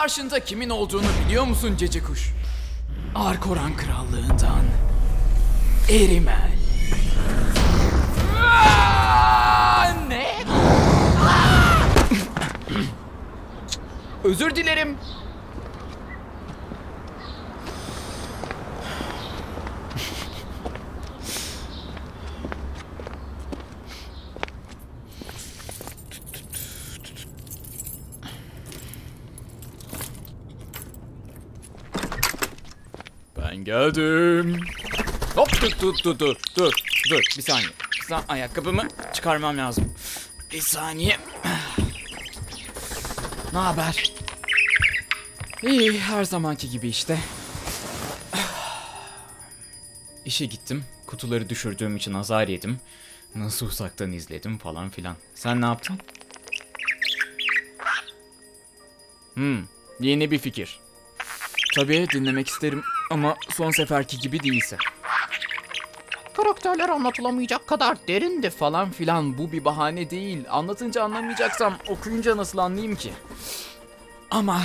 Karşında kimin olduğunu biliyor musun Cece Kuş? Arkoran Krallığından Erimel. Ne? Özür dilerim. Geldim. Hop dur dur dur dur dur dur bir saniye. Sa ayakkabımı çıkarmam lazım. Bir saniye. Ne haber? İyi her zamanki gibi işte. İşe gittim. Kutuları düşürdüğüm için azar yedim. Nasıl uzaktan izledim falan filan. Sen ne yaptın? Hmm, yeni bir fikir. Tabii dinlemek isterim ama son seferki gibi değilse. Karakterler anlatılamayacak kadar derindi falan filan. Bu bir bahane değil. Anlatınca anlamayacaksam okuyunca nasıl anlayayım ki? Ama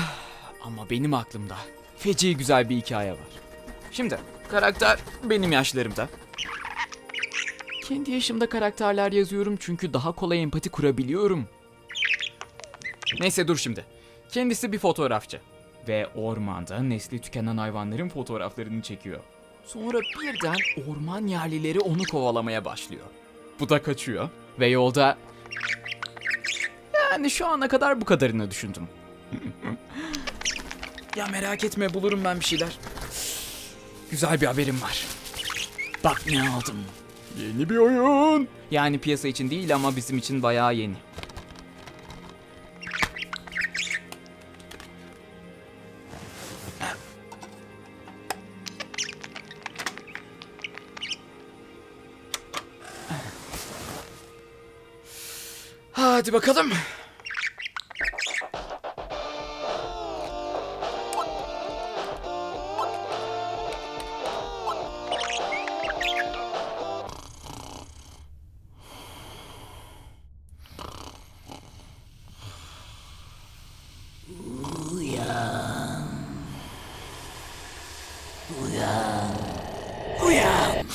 ama benim aklımda feci güzel bir hikaye var. Şimdi karakter benim yaşlarımda. Kendi yaşımda karakterler yazıyorum çünkü daha kolay empati kurabiliyorum. Neyse dur şimdi. Kendisi bir fotoğrafçı ve ormanda nesli tükenen hayvanların fotoğraflarını çekiyor. Sonra birden orman yerlileri onu kovalamaya başlıyor. Bu da kaçıyor ve yolda... Yani şu ana kadar bu kadarını düşündüm. ya merak etme bulurum ben bir şeyler. Güzel bir haberim var. Bak ne aldım. Yeni bir oyun. Yani piyasa için değil ama bizim için bayağı yeni. Hadi bakalım. Uyan.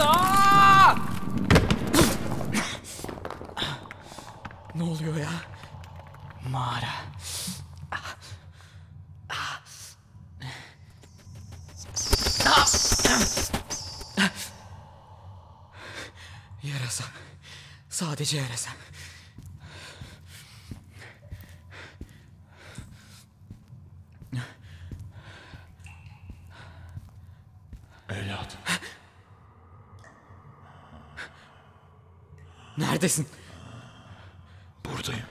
Aa! Ne oluyor ya? Mağara. Yarasa. Sadece yarasa. Evlat. Neredesin? Buradayım.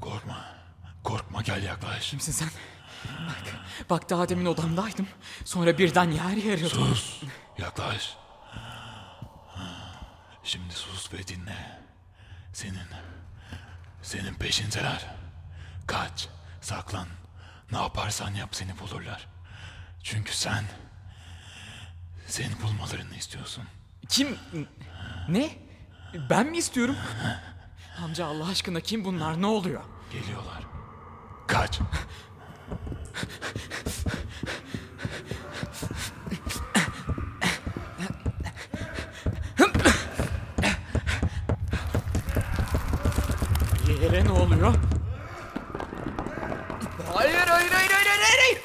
Korkma. Korkma gel yaklaş. Kimsin sen? Bak, bak daha demin odamdaydım. Sonra birden yer yarıldı. Sus. Yaklaş. Şimdi sus ve dinle. Senin, senin peşindeler. Kaç, saklan. Ne yaparsan yap seni bulurlar. Çünkü sen, seni bulmalarını istiyorsun. Kim? Ne? Ben mi istiyorum? Amca Allah aşkına kim bunlar? Ne oluyor? Geliyorlar. Kaç. Yere ne oluyor? Hayır hayır hayır hayır hayır hayır.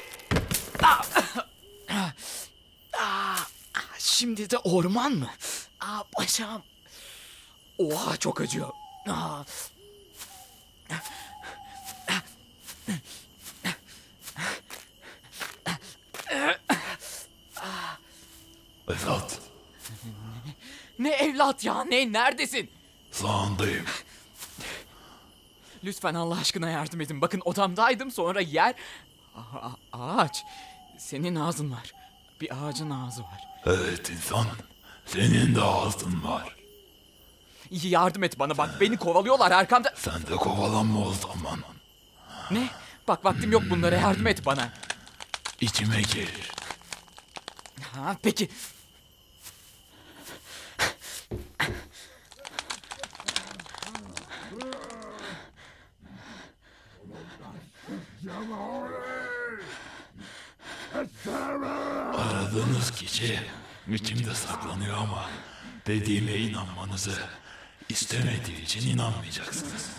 Ah! Ah! Şimdi de orman mı? Başım. Oha çok acıyor. Aa. Evlat. Ne evlat ya ne neredesin? Sağındayım. Lütfen Allah aşkına yardım edin. Bakın odamdaydım sonra yer... A- ağaç. Senin ağzın var. Bir ağacın ağzı var. Evet insanım. Senin de ağzın var. İyi yardım et bana bak beni kovalıyorlar arkamda. Sen de kovalanma o zaman. Ne? Bak vaktim yok bunlara yardım et bana. İçime gir. Ha peki. Aradığınız kişi içimde saklanıyor ama dediğime inanmanızı istemediği için inanmayacaksınız.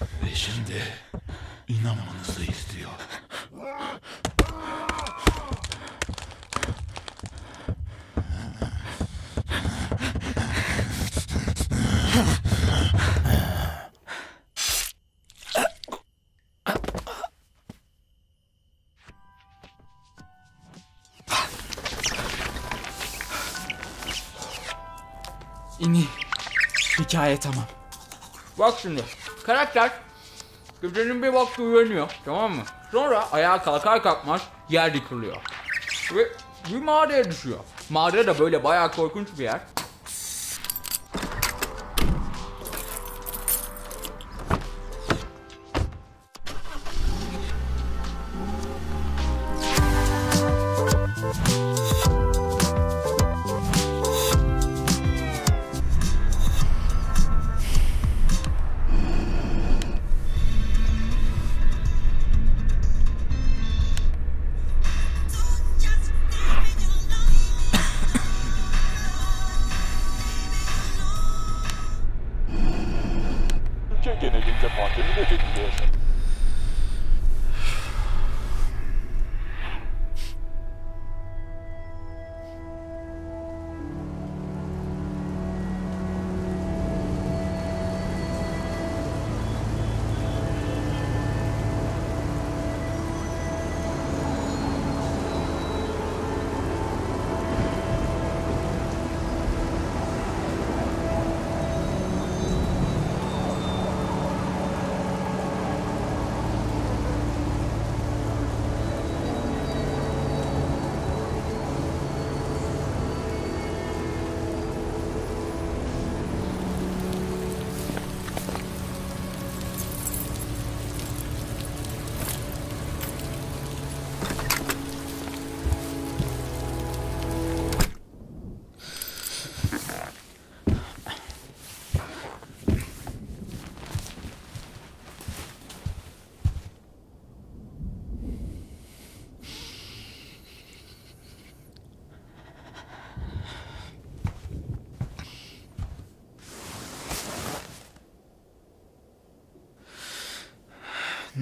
Ve şimdi inanmanızı istiyor. İni. Hikaye tamam. Bak şimdi. Karakter gecenin bir vakti uyanıyor. Tamam mı? Sonra ayağa kalkar kalkmaz yer yıkılıyor. Ve bir mağaraya düşüyor. Mağara da böyle bayağı korkunç bir yer. situation.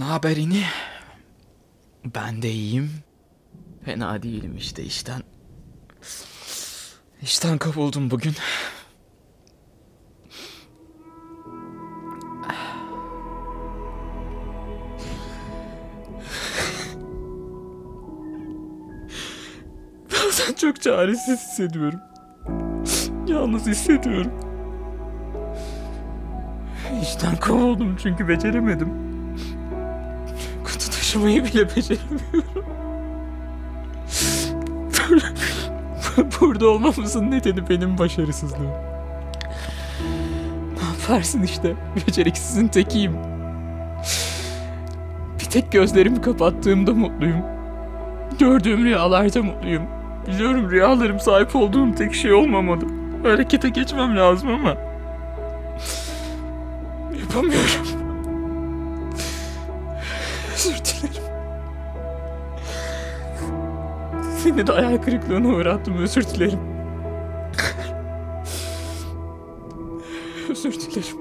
Ne haber ini? Ben de iyiyim. Fena değilim işte işten. İşten kovuldum bugün. Bazen çok çaresiz hissediyorum. Yalnız hissediyorum. İşten kovuldum çünkü beceremedim. Taşımayı bile beceremiyorum. Burada olmamızın nedeni benim başarısızlığım. Ne yaparsın işte? Beceriksizin tekiyim. Bir tek gözlerimi kapattığımda mutluyum. Gördüğüm rüyalarda mutluyum. Biliyorum rüyalarım sahip olduğum tek şey olmamalı. Harekete geçmem lazım ama... Yapamıyorum. Özür dilerim. Seni de hayal kırıklığına uğrattım. Özür dilerim. Özür dilerim.